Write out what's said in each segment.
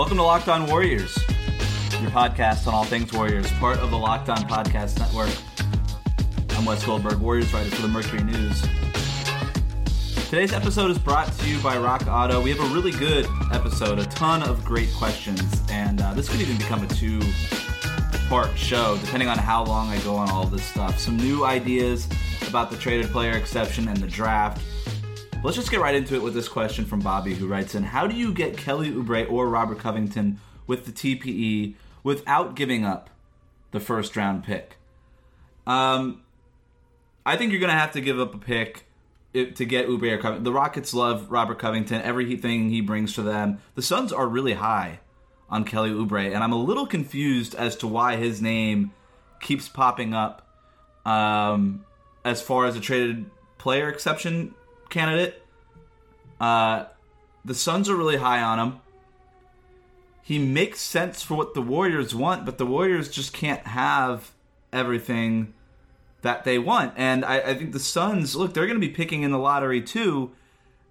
Welcome to Locked On Warriors, your podcast on all things Warriors, part of the Locked On Podcast Network. I'm Wes Goldberg, Warriors writer for the Mercury News. Today's episode is brought to you by Rock Auto. We have a really good episode, a ton of great questions, and uh, this could even become a two part show, depending on how long I go on all this stuff. Some new ideas about the traded player exception and the draft. Let's just get right into it with this question from Bobby, who writes in How do you get Kelly Oubre or Robert Covington with the TPE without giving up the first round pick? Um, I think you're going to have to give up a pick to get Oubre or Covington. The Rockets love Robert Covington, everything he brings to them. The Suns are really high on Kelly Oubre, and I'm a little confused as to why his name keeps popping up um, as far as a traded player exception candidate. Uh, the Suns are really high on him. He makes sense for what the Warriors want, but the Warriors just can't have everything that they want. And I, I think the Suns, look, they're going to be picking in the lottery too.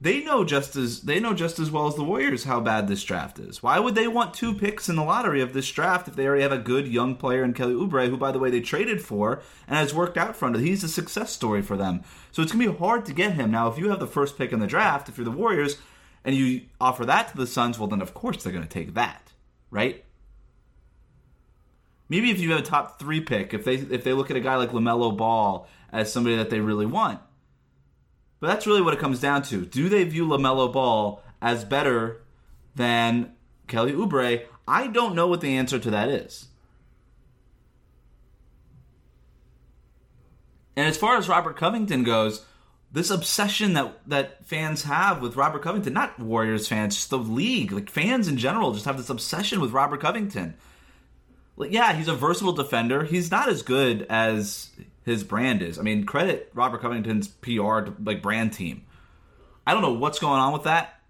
They know just as they know just as well as the Warriors how bad this draft is. Why would they want two picks in the lottery of this draft if they already have a good young player in Kelly Oubre, who by the way they traded for and has worked out for them? He's a success story for them. So it's gonna be hard to get him. Now, if you have the first pick in the draft, if you're the Warriors, and you offer that to the Suns, well then of course they're gonna take that, right? Maybe if you have a top three pick, if they if they look at a guy like LaMelo Ball as somebody that they really want. But that's really what it comes down to. Do they view LaMelo Ball as better than Kelly Oubre? I don't know what the answer to that is. And as far as Robert Covington goes, this obsession that that fans have with Robert Covington, not Warriors fans, just the league, like fans in general, just have this obsession with Robert Covington. Yeah, he's a versatile defender. He's not as good as his brand is. I mean, credit Robert Covington's PR like brand team. I don't know what's going on with that.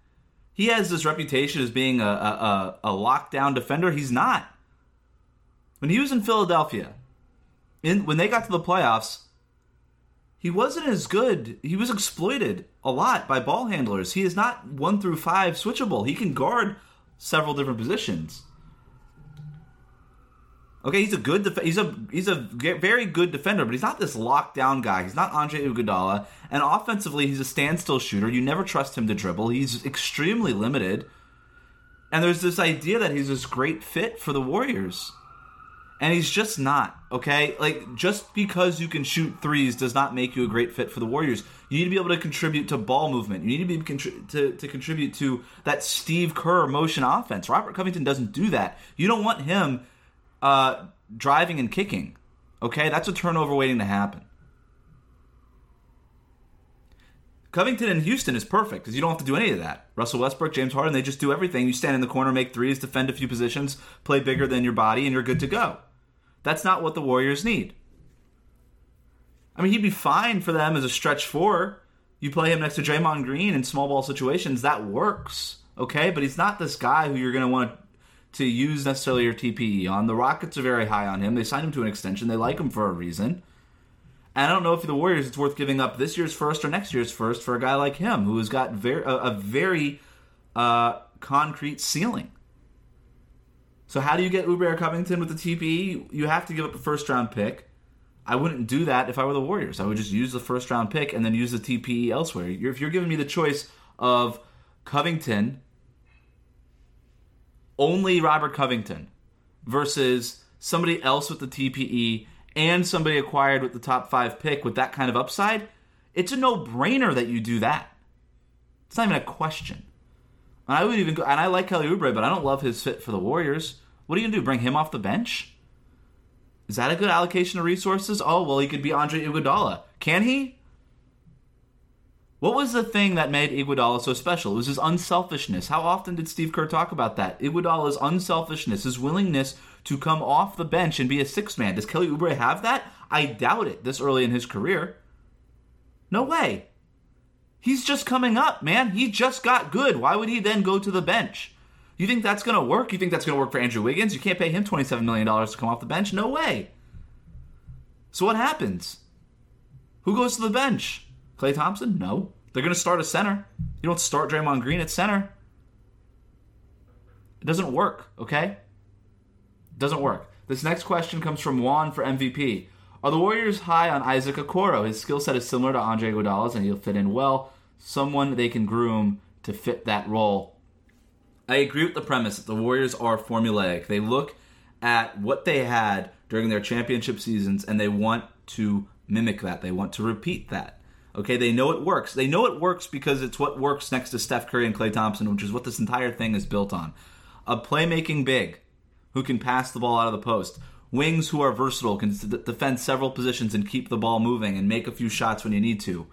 He has this reputation as being a, a, a lockdown defender. He's not. When he was in Philadelphia, in when they got to the playoffs, he wasn't as good. He was exploited a lot by ball handlers. He is not one through five switchable. He can guard several different positions. Okay, he's a good def- he's a he's a very good defender, but he's not this lockdown guy. He's not Andre Iguodala, and offensively, he's a standstill shooter. You never trust him to dribble. He's extremely limited. And there's this idea that he's this great fit for the Warriors. And he's just not, okay? Like just because you can shoot threes does not make you a great fit for the Warriors. You need to be able to contribute to ball movement. You need to be contri- to, to contribute to that Steve Kerr motion offense. Robert Covington doesn't do that. You don't want him uh, driving and kicking. Okay, that's a turnover waiting to happen. Covington in Houston is perfect because you don't have to do any of that. Russell Westbrook, James Harden, they just do everything. You stand in the corner, make threes, defend a few positions, play bigger than your body, and you're good to go. That's not what the Warriors need. I mean, he'd be fine for them as a stretch four. You play him next to Draymond Green in small ball situations, that works. Okay, but he's not this guy who you're going to want to use necessarily your TPE on. The Rockets are very high on him. They signed him to an extension. They like him for a reason. And I don't know if the Warriors it's worth giving up this year's first or next year's first for a guy like him who has got very a, a very uh, concrete ceiling. So how do you get Oubre or Covington with the TPE? You have to give up a first round pick. I wouldn't do that if I were the Warriors. I would just use the first round pick and then use the TPE elsewhere. You're, if you're giving me the choice of Covington, only Robert Covington, versus somebody else with the TPE and somebody acquired with the top five pick with that kind of upside, it's a no brainer that you do that. It's not even a question. And I would even go, and I like Kelly Oubre, but I don't love his fit for the Warriors. What are you gonna do? Bring him off the bench? Is that a good allocation of resources? Oh, well, he could be Andre Iguodala. Can he? What was the thing that made Iguodala so special? It was his unselfishness. How often did Steve Kerr talk about that? Iguodala's unselfishness, his willingness to come off the bench and be a six man. Does Kelly Oubre have that? I doubt it this early in his career. No way. He's just coming up, man. He just got good. Why would he then go to the bench? You think that's going to work? You think that's going to work for Andrew Wiggins? You can't pay him $27 million to come off the bench? No way. So what happens? Who goes to the bench? Klay Thompson? No. They're going to start a center. You don't start Draymond Green at center. It doesn't work, okay? It doesn't work. This next question comes from Juan for MVP. Are the Warriors high on Isaac Okoro? His skill set is similar to Andre Iguodala's, and he'll fit in well. Someone they can groom to fit that role. I agree with the premise that the Warriors are formulaic. They look at what they had during their championship seasons, and they want to mimic that. They want to repeat that. Okay, they know it works. They know it works because it's what works next to Steph Curry and Klay Thompson, which is what this entire thing is built on. A playmaking big who can pass the ball out of the post. Wings who are versatile, can defend several positions and keep the ball moving and make a few shots when you need to.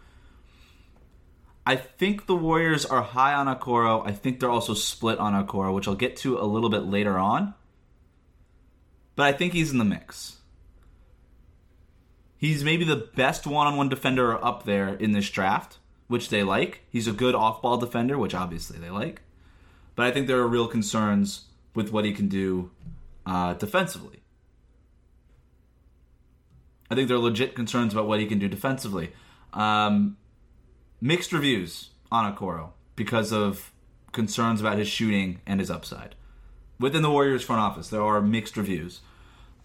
I think the Warriors are high on Okoro. I think they're also split on Okoro, which I'll get to a little bit later on. But I think he's in the mix. He's maybe the best one on one defender up there in this draft, which they like. He's a good off ball defender, which obviously they like. But I think there are real concerns with what he can do uh, defensively. I think there are legit concerns about what he can do defensively. Um, mixed reviews on Okoro because of concerns about his shooting and his upside. Within the Warriors front office, there are mixed reviews.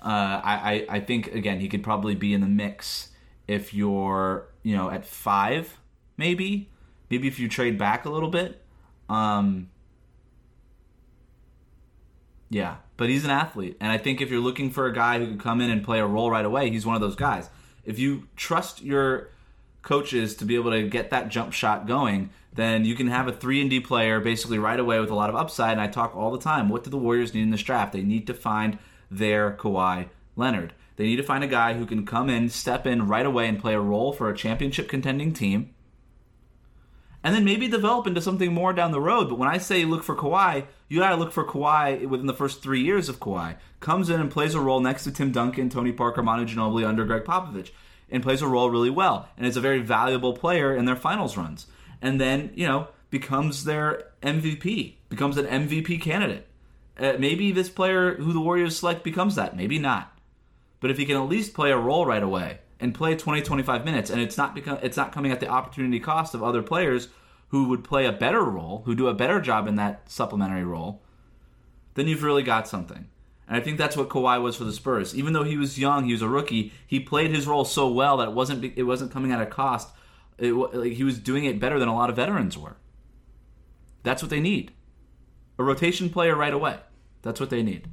Uh, I, I think again he could probably be in the mix if you're you know at five maybe maybe if you trade back a little bit. Um, yeah, but he's an athlete, and I think if you're looking for a guy who can come in and play a role right away, he's one of those guys. If you trust your coaches to be able to get that jump shot going, then you can have a three and D player basically right away with a lot of upside. And I talk all the time. What do the Warriors need in this draft? They need to find their Kawhi Leonard. They need to find a guy who can come in, step in right away, and play a role for a championship contending team. And then maybe develop into something more down the road. But when I say look for Kawhi, you gotta look for Kawhi within the first three years of Kawhi. Comes in and plays a role next to Tim Duncan, Tony Parker, Manu Ginobili under Gregg Popovich, and plays a role really well. And is a very valuable player in their finals runs. And then, you know, becomes their MVP, becomes an MVP candidate. Uh, maybe this player who the Warriors select becomes that. Maybe not. But if he can at least play a role right away and play 20, 25 minutes, and it's not become, it's not coming at the opportunity cost of other players who would play a better role, who do a better job in that supplementary role, then you've really got something. And I think that's what Kawhi was for the Spurs. Even though he was young, he was a rookie. He played his role so well that it wasn't it wasn't coming at a cost. It, like, he was doing it better than a lot of veterans were. That's what they need a rotation player right away. That's what they need.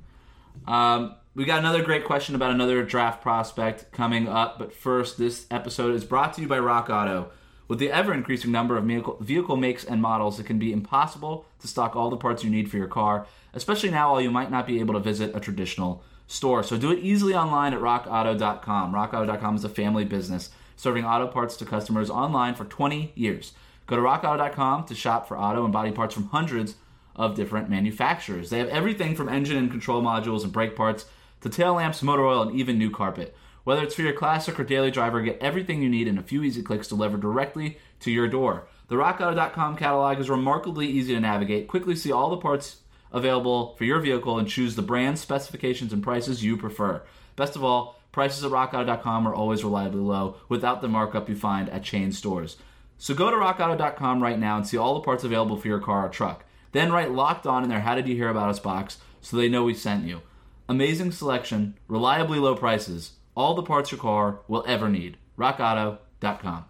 Um, we got another great question about another draft prospect coming up, but first, this episode is brought to you by Rock Auto. With the ever increasing number of vehicle, vehicle makes and models, it can be impossible to stock all the parts you need for your car, especially now while you might not be able to visit a traditional store. So do it easily online at rockauto.com. Rockauto.com is a family business serving auto parts to customers online for 20 years. Go to rockauto.com to shop for auto and body parts from hundreds of different manufacturers. They have everything from engine and control modules and brake parts to tail lamps, motor oil, and even new carpet. Whether it's for your classic or daily driver, get everything you need in a few easy clicks delivered directly to your door. The RockAuto.com catalog is remarkably easy to navigate. Quickly see all the parts available for your vehicle and choose the brand, specifications, and prices you prefer. Best of all, prices at RockAuto.com are always reliably low without the markup you find at chain stores. So go to RockAuto.com right now and see all the parts available for your car or truck. Then write locked on in their How Did You Hear About Us box so they know we sent you. Amazing selection, reliably low prices, all the parts your car will ever need. RockAuto.com.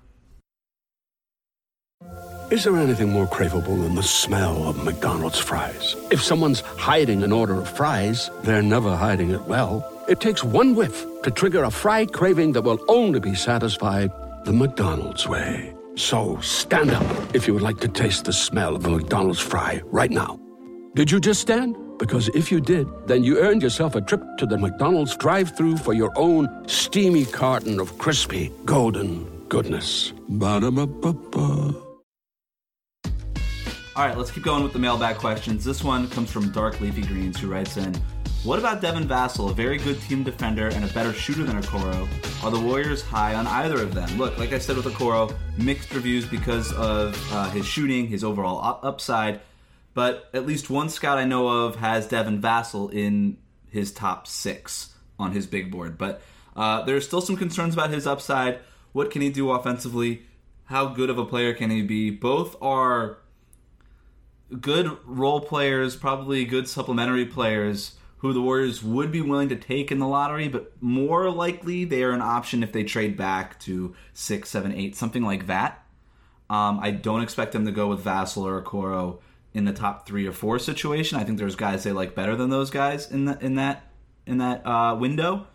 Is there anything more craveable than the smell of McDonald's fries? If someone's hiding an order of fries, they're never hiding it well. It takes one whiff to trigger a fry craving that will only be satisfied the McDonald's way. So stand up if you would like to taste the smell of a McDonald's fry right now. Did you just stand? Because if you did, then you earned yourself a trip to the McDonald's drive through for your own steamy carton of crispy, golden goodness. Ba-da-ba-ba-ba. All right, let's keep going with the mailbag questions. This one comes from Dark Leafy Greens, who writes in What about Devin Vassell, a very good team defender and a better shooter than Okoro? Are the Warriors high on either of them? Look, like I said with Okoro, mixed reviews because of uh, his shooting, his overall up- upside, but at least one scout I know of has Devin Vassell in his top six on his big board. But uh, there's still some concerns about his upside. What can he do offensively? How good of a player can he be? Both are good role players, probably good supplementary players who the Warriors would be willing to take in the lottery, but more likely they are an option if they trade back to six, seven, eight, something like that. Um, I don't expect them to go with Vassell or Okoro in the top three or four situation. I think there's guys they like better than those guys in the, in that in that uh, window,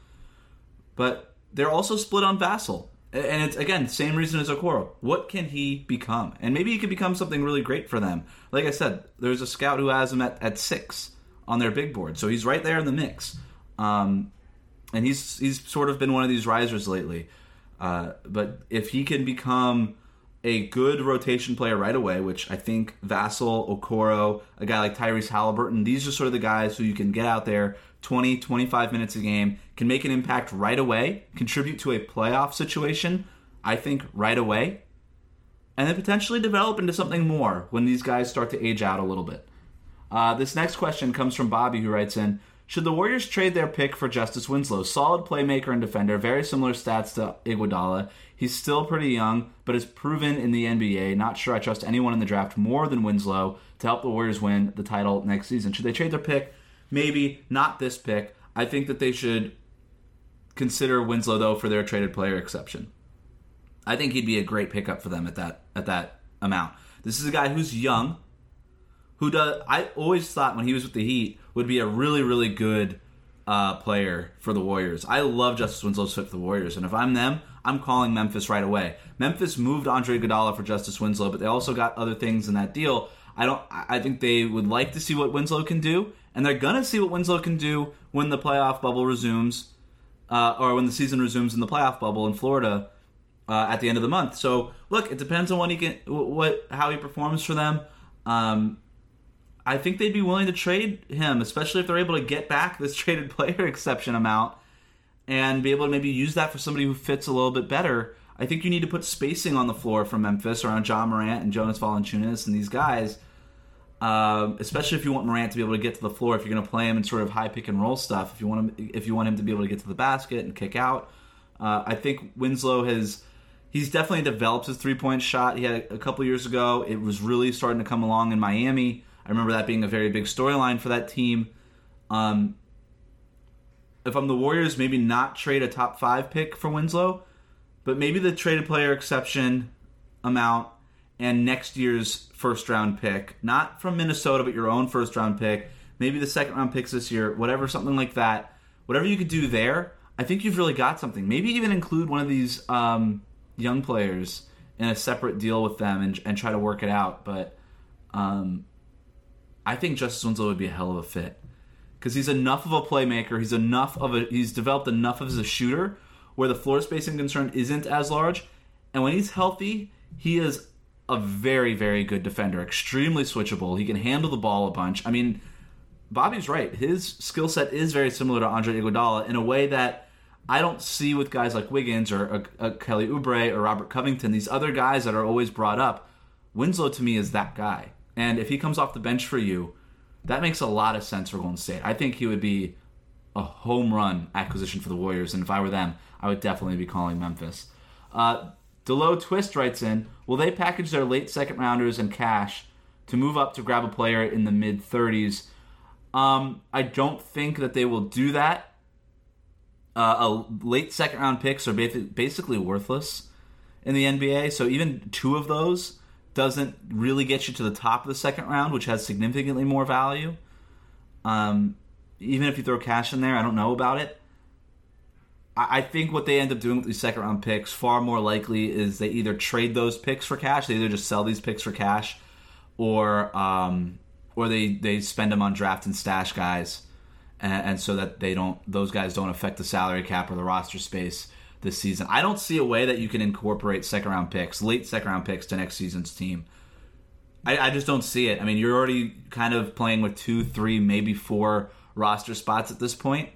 but they're also split on Vassell. And it's again same reason as Okoro. What can he become? And maybe he could become something really great for them. Like I said, there's a scout who has him at, at six on their big board, so he's right there in the mix. Um, and he's he's sort of been one of these risers lately. Uh, but if he can become a good rotation player right away, which I think Vassell, Okoro, a guy like Tyrese Halliburton, these are sort of the guys who you can get out there 20, 25 minutes a game, can make an impact right away, contribute to a playoff situation, I think right away, and then potentially develop into something more when these guys start to age out a little bit. Uh, this next question comes from Bobby, who writes in Should the Warriors trade their pick for Justise Winslow? Solid playmaker and defender, very similar stats to Iguodala. He's still pretty young, but is proven in the NBA. Not sure I trust anyone in the draft more than Winslow to help the Warriors win the title next season. Should they trade their pick? Maybe not this pick. I think that they should consider Winslow though for their traded player exception. I think he'd be a great pickup for them at that at that amount. This is a guy who's young, who does. I always thought when he was with the Heat would be a really really good uh, player for the Warriors. I love Justise Winslow's fit for the Warriors, and if I'm them, I'm calling Memphis right away. Memphis moved Andre Iguodala for Justise Winslow, but they also got other things in that deal. I don't. I think they would like to see what Winslow can do, and they're gonna see what Winslow can do when the playoff bubble resumes, uh, or when the season resumes in the playoff bubble in Florida uh, at the end of the month. So look, it depends on what he can, what how he performs for them. Um, I think they'd be willing to trade him, especially if they're able to get back this traded player exception amount and be able to maybe use that for somebody who fits a little bit better. I think you need to put spacing on the floor for Memphis around Ja Morant and Jonas Valanciunas and these guys, uh, especially if you want Morant to be able to get to the floor. If you're going to play him in sort of high pick and roll stuff, if you want him, if you want him to be able to get to the basket and kick out, uh, I think Winslow has he's definitely developed his three point shot. He had a, a couple years ago. It was really starting to come along in Miami. I remember that being a very big storyline for that team. Um, if I'm the Warriors, maybe not trade a top five pick for Winslow, but maybe the traded player exception amount and next year's first round pick, not from Minnesota, but your own first round pick, maybe the second round picks this year, whatever, something like that. Whatever you could do there, I think you've really got something. Maybe even include one of these um, young players in a separate deal with them and, and try to work it out. But um, I think Justise Winslow would be a hell of a fit because he's enough of a playmaker. He's enough of a he's developed enough as a shooter where the floor spacing concern isn't as large. And when he's healthy, he is a very very good defender, extremely switchable. He can handle the ball a bunch. I mean, Bobby's right. His skill set is very similar to Andre Iguodala in a way that I don't see with guys like Wiggins or uh, uh, Kelly Oubre or Robert Covington. These other guys that are always brought up. Winslow to me is that guy. And if he comes off the bench for you, that makes a lot of sense for Golden State. I think he would be a home run acquisition for the Warriors, and if I were them, I would definitely be calling Memphis. Uh, Delo Twist writes in Will they package their late second rounders and cash to move up to grab a player in the mid 30s? Um, I don't think that they will do that. Uh, a late second round picks are basically worthless in the NBA, so even two of those doesn't really get you to the top of the second round, which has significantly more value. Um, even if you throw cash in there, I don't know about it. I, I think what they end up doing with these second round picks, far more likely, is they either trade those picks for cash, they either just sell these picks for cash, or um, or they they spend them on draft and stash guys, and, and so that they don't those guys don't affect the salary cap or the roster space this season. I don't see a way that you can incorporate second round picks, late second round picks to next season's team. I, I just don't see it. I mean, you're already kind of playing with two, three, maybe four roster spots at this point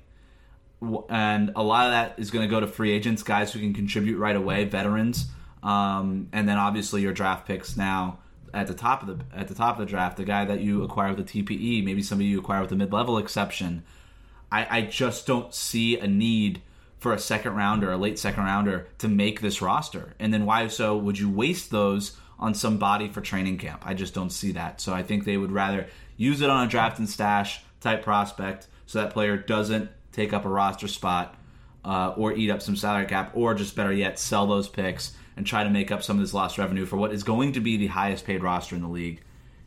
and a lot of that is going to go to free agents, guys who can contribute right away, veterans, um, and then obviously your draft picks now at the top of the at the top of the draft, the guy that you acquire with the TPE, maybe somebody you acquire with a mid level exception. I, I just don't see a need for a second rounder, a late second rounder, to make this roster. And then why so would you waste those on somebody for training camp? I just don't see that. So I think they would rather use it on a draft and stash type prospect so that player doesn't take up a roster spot uh, or eat up some salary cap, or just better yet, sell those picks and try to make up some of this lost revenue for what is going to be the highest paid roster in the league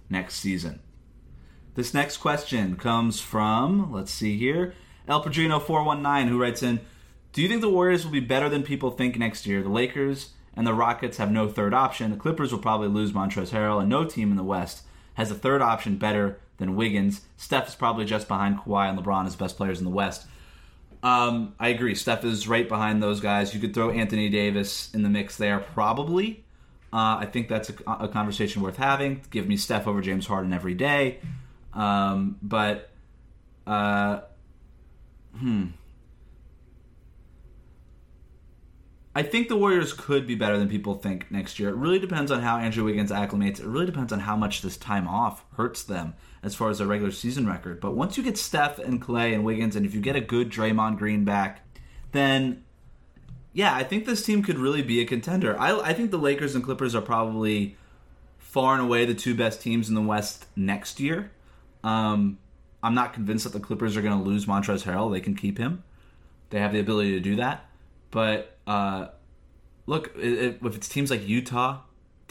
next season. This next question comes from, let's see here, El Padrino419, who writes in Do you think the Warriors will be better than people think next year? The Lakers and the Rockets have no third option. The Clippers will probably lose Montrezl Harrell, and no team in the West has a third option better than Wiggins. Steph is probably just behind Kawhi and LeBron as best players in the West. Um, I agree. Steph is right behind those guys. You could throw Anthony Davis in the mix there, probably. Uh, I think that's a, a, conversation worth having. Give me Steph over James Harden every day. Um, but, uh, hmm. I think the Warriors could be better than people think next year. It really depends on how Andrew Wiggins acclimates. It really depends on how much this time off hurts them as far as their regular season record. But once you get Steph and Klay and Wiggins, and if you get a good Draymond Green back, then yeah, I think this team could really be a contender. I, I think the Lakers and Clippers are probably far and away the two best teams in the West next year. Um, I'm not convinced that the Clippers are going to lose Montrezl Harrell. They can keep him. They have the ability to do that. But uh, look, if it's teams like Utah,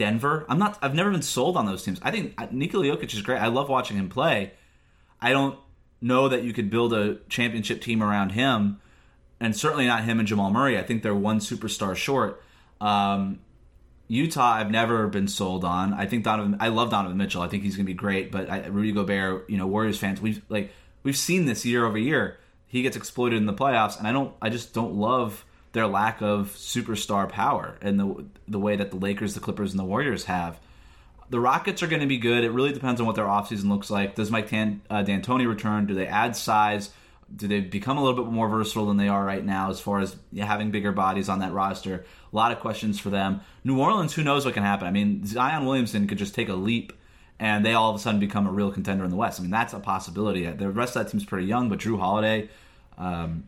Denver. I'm not. I've never been sold on those teams. I think Nikola Jokic is great. I love watching him play. I don't know that you could build a championship team around him, and certainly not him and Jamal Murray. I think they're one superstar short. Um, Utah, I've never been sold on. I think Donovan. I love Donovan Mitchell. I think he's going to be great. But I, Rudy Gobert, you know, Warriors fans, we've like we've seen this year over year. He gets exploited in the playoffs, and I don't. I just don't love their lack of superstar power and the the way that the Lakers, the Clippers, and the Warriors have. The Rockets are going to be good. It really depends on what their offseason looks like. Does Mike Tan, uh, D'Antoni return? Do they add size? Do they become a little bit more versatile than they are right now as far as having bigger bodies on that roster? A lot of questions for them. New Orleans, who knows what can happen? I mean, Zion Williamson could just take a leap and they all of a sudden become a real contender in the West. I mean, that's a possibility. The rest of that team's pretty young, but Jrue Holiday, um,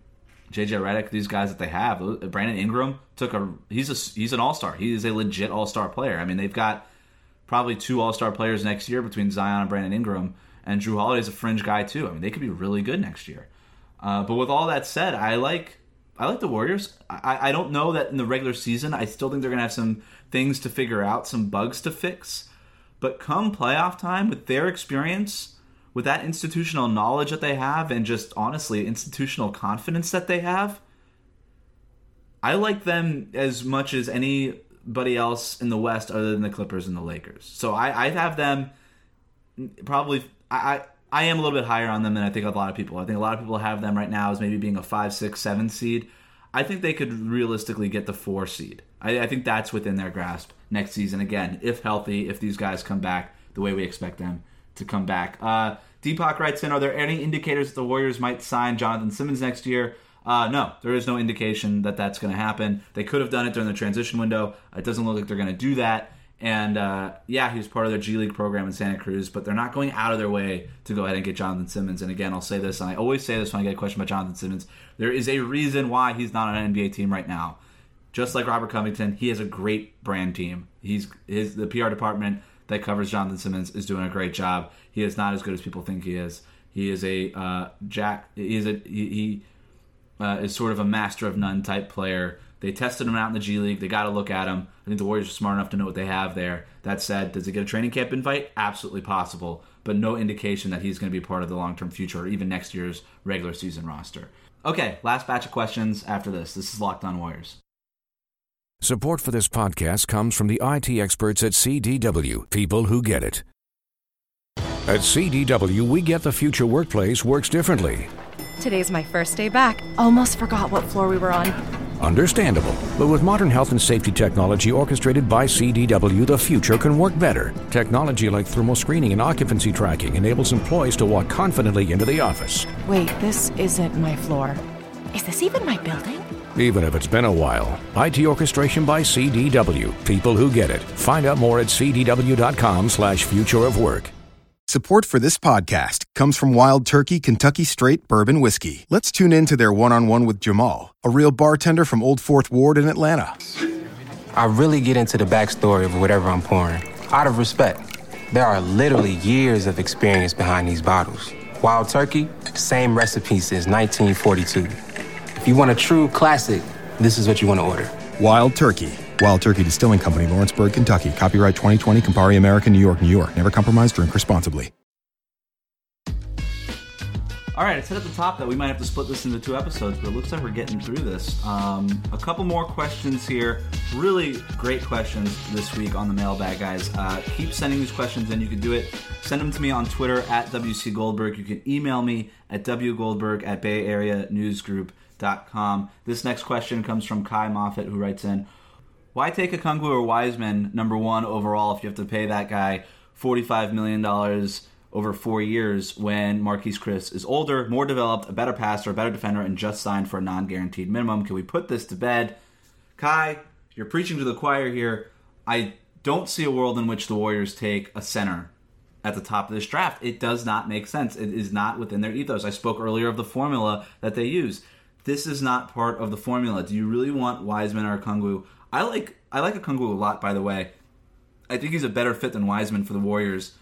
JJ Redick, these guys that they have. Brandon Ingram took a he's a he's an all star. He is a legit all star player. I mean, they've got probably two all star players next year between Zion and Brandon Ingram, and Jrue Holiday's a fringe guy too. I mean, they could be really good next year. Uh, but with all that said, I like I like the Warriors. I, I don't know that in the regular season. I still think they're gonna have some things to figure out, some bugs to fix. But come playoff time, with their experience with that institutional knowledge that they have and just honestly institutional confidence that they have, I like them as much as anybody else in the West other than the Clippers and the Lakers. So I, I have them probably. I, I am a little bit higher on them than I think a lot of people. I think a lot of people have them right now as maybe being a five, six, seven seed. I think they could realistically get the four seed. I, I think that's within their grasp next season. Again, if healthy, if these guys come back the way we expect them to come back. Uh, Deepak writes in Are there any indicators that the Warriors might sign Jonathan Simmons next year? Uh, no, there is no indication that that's going to happen. They could have done it during the transition window. It doesn't look like they're going to do that. And uh, yeah, he was part of their G League program in Santa Cruz, but they're not going out of their way to go ahead and get Jonathan Simmons. And again, I'll say this, and I always say this when I get a question about Jonathan Simmons there is a reason why he's not on an NBA team right now. Just like Robert Covington, he has a great brand team. He's his the PR department that covers Jonathan Simmons is doing a great job. He is not as good as people think he is. He is a uh, Jack. He is a he, he uh, is sort of a master of none type player. They tested him out in the G League. They got to look at him. I think the Warriors are smart enough to know what they have there. That said, does he get a training camp invite? Absolutely possible, but no indication that he's going to be part of the long term future or even next year's regular season roster. Okay, last batch of questions after this. This is Locked On Warriors. Support for this podcast comes from the IT experts at CDW, people who get it. At CDW, we get the future workplace works differently. Today's my first day back. Almost forgot what floor we were on. Understandable. But with modern health and safety technology orchestrated by CDW, the future can work better. Technology like thermal screening and occupancy tracking enables employees to walk confidently into the office. Wait, this isn't my floor. Is this even my building? Even if it's been a while. IT orchestration by CDW. People who get it. Find out more at cdw.com slash future of work. Support for this podcast comes from Wild Turkey Kentucky Straight Bourbon Whiskey. Let's tune in to their one on one with Jamal, a real bartender from Old Fourth Ward in Atlanta. I really get into the backstory of whatever I'm pouring, out of respect. There are literally years of experience behind these bottles. Wild Turkey, same recipe since 1942. If you want a true classic, this is what you want to order. Wild Turkey. Wild Turkey Distilling Company, Lawrenceburg, Kentucky. Copyright 2020, Campari America, New York, New York. Never compromise, drink responsibly. All right, I said at the top that we might have to split this into two episodes, but it looks like we're getting through this. Um, a couple more questions here. Really great questions this week on the mailbag, guys. Uh, keep sending these questions in. You can do it. Send them to me on Twitter at WC Goldberg. You can email me at wgoldberg at This next question comes from Kai Moffat, who writes in Why take a Okongwu or Wiseman number one overall if you have to pay that guy $45 million? over four years when Marquese Chriss is older, more developed, a better passer, a better defender, and just signed for a non guaranteed minimum. Can we put this to bed? Kai, you're preaching to the choir here. I don't see a world in which the Warriors take a center at the top of this draft. It does not make sense. It is not within their ethos. I spoke earlier of the formula that they use. This is not part of the formula. Do you really want Wiseman or Okongwu? I like I like Okongwu a lot, by the way. I think he's a better fit than Wiseman for the Warriors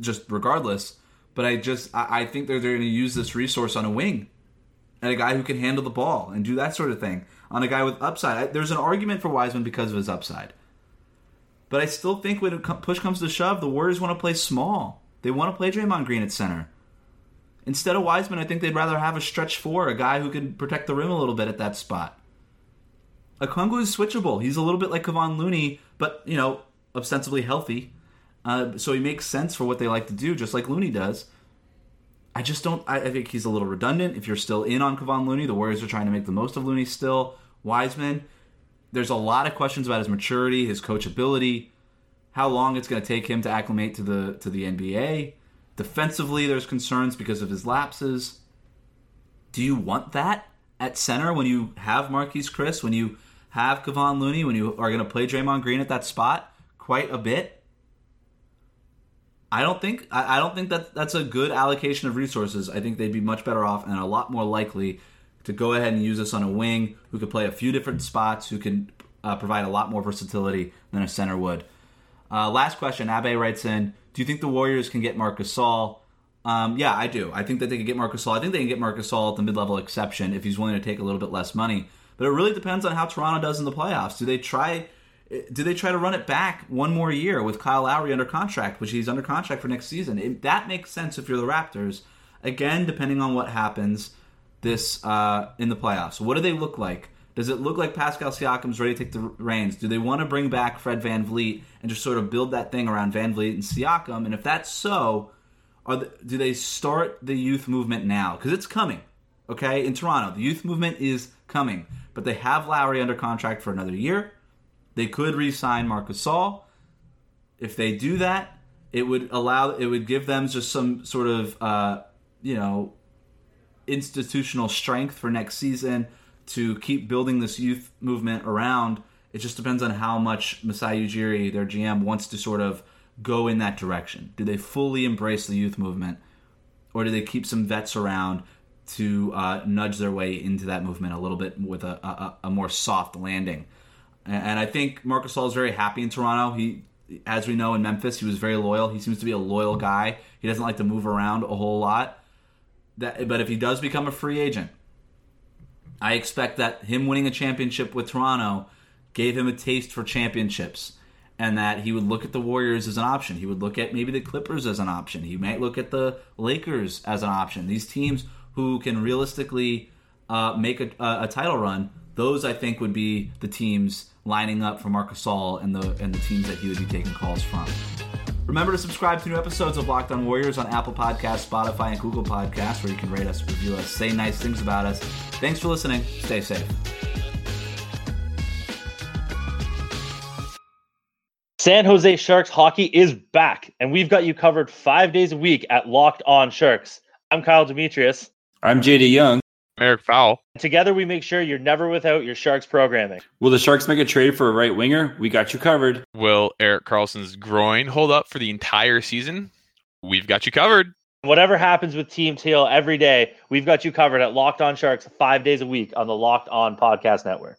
just regardless. But I just I, I think they're, they're going to use this resource on a wing and a guy who can handle the ball and do that sort of thing on a guy with upside. I, there's an argument for Wiseman because of his upside, but I still think when push comes to shove, the Warriors want to play small. They want to play Draymond Green at center. Instead of Wiseman, I think they'd rather have a stretch four, a guy who can protect the rim a little bit at that spot. Okongwu is switchable. He's a little bit like Kevon Looney, but you know, ostensibly healthy. Uh, so he makes sense for what they like to do, just like Looney does. I just don't. I, I, think he's a little redundant. If you're still in on Kevon Looney, the Warriors are trying to make the most of Looney still. Wiseman, there's a lot of questions about his maturity, his coachability, how long it's going to take him to acclimate to the to the NBA. Defensively, there's concerns because of his lapses. Do you want that at center when you have Marquese Chriss, when you have Kevon Looney, when you are going to play Draymond Green at that spot quite a bit? I don't think I don't think that that's a good allocation of resources. I think they'd be much better off and a lot more likely to go ahead and use this on a wing who could play a few different spots, who can uh, provide a lot more versatility than a center would. Uh, last question, Abe writes in: Do you think the Warriors can get Marcus Gasol? Um, yeah, I do. I think that they can get Marcus Gasol. I think they can get Marcus Gasol at the mid-level exception if he's willing to take a little bit less money. But it really depends on how Toronto does in the playoffs. Do they try do they try to run it back one more year with Kyle Lowry under contract, which he's under contract for next season? It, that makes sense if you're the Raptors. Again, depending on what happens this uh, in the playoffs. What do they look like? Does it look like Pascal Siakam's ready to take the reins? Do they want to bring back Fred Van VanVleet and just sort of build that thing around Van VanVleet and Siakam? And if that's so, the, do they start the youth movement now? Because it's coming, okay? In Toronto, the youth movement is coming. But they have Lowry under contract for another year. They could re-sign Marc Gasol. If they do that, it would allow it would give them just some sort of uh, you know institutional strength for next season to keep building this youth movement around. It just depends on how much Masai Ujiri, their GM, wants to sort of go in that direction. Do they fully embrace the youth movement, or do they keep some vets around to uh, nudge their way into that movement a little bit with a, a, a more soft landing? And I think Marc Gasol is very happy in Toronto. He, as we know, in Memphis, he was very loyal. He seems to be a loyal guy. He doesn't like to move around a whole lot. That, but if he does become a free agent, I expect that him winning a championship with Toronto gave him a taste for championships, and that he would look at the Warriors as an option. He would look at maybe the Clippers as an option. He might look at the Lakers as an option. These teams who can realistically uh, make a, a title run those I think would be the teams lining up for Marc Gasol and the and the teams that he would be taking calls from. Remember to subscribe to new episodes of Locked On Warriors on Apple Podcasts, Spotify, and Google Podcasts, where you can rate us, review us, say nice things about us. Thanks for listening. Stay safe. San Jose Sharks hockey is back, and we've got you covered five days a week at Locked On Sharks. I'm Kyle Demetrius. I'm JD Young. Eric Fowl. Together, we make sure you're never without your Sharks programming. Will the Sharks make a trade for a right winger? We got you covered. Will Erik Karlsson's groin hold up for the entire season? We've got you covered. Whatever happens with Team Teal every day, we've got you covered at Locked On Sharks five days a week on the Locked On Podcast Network.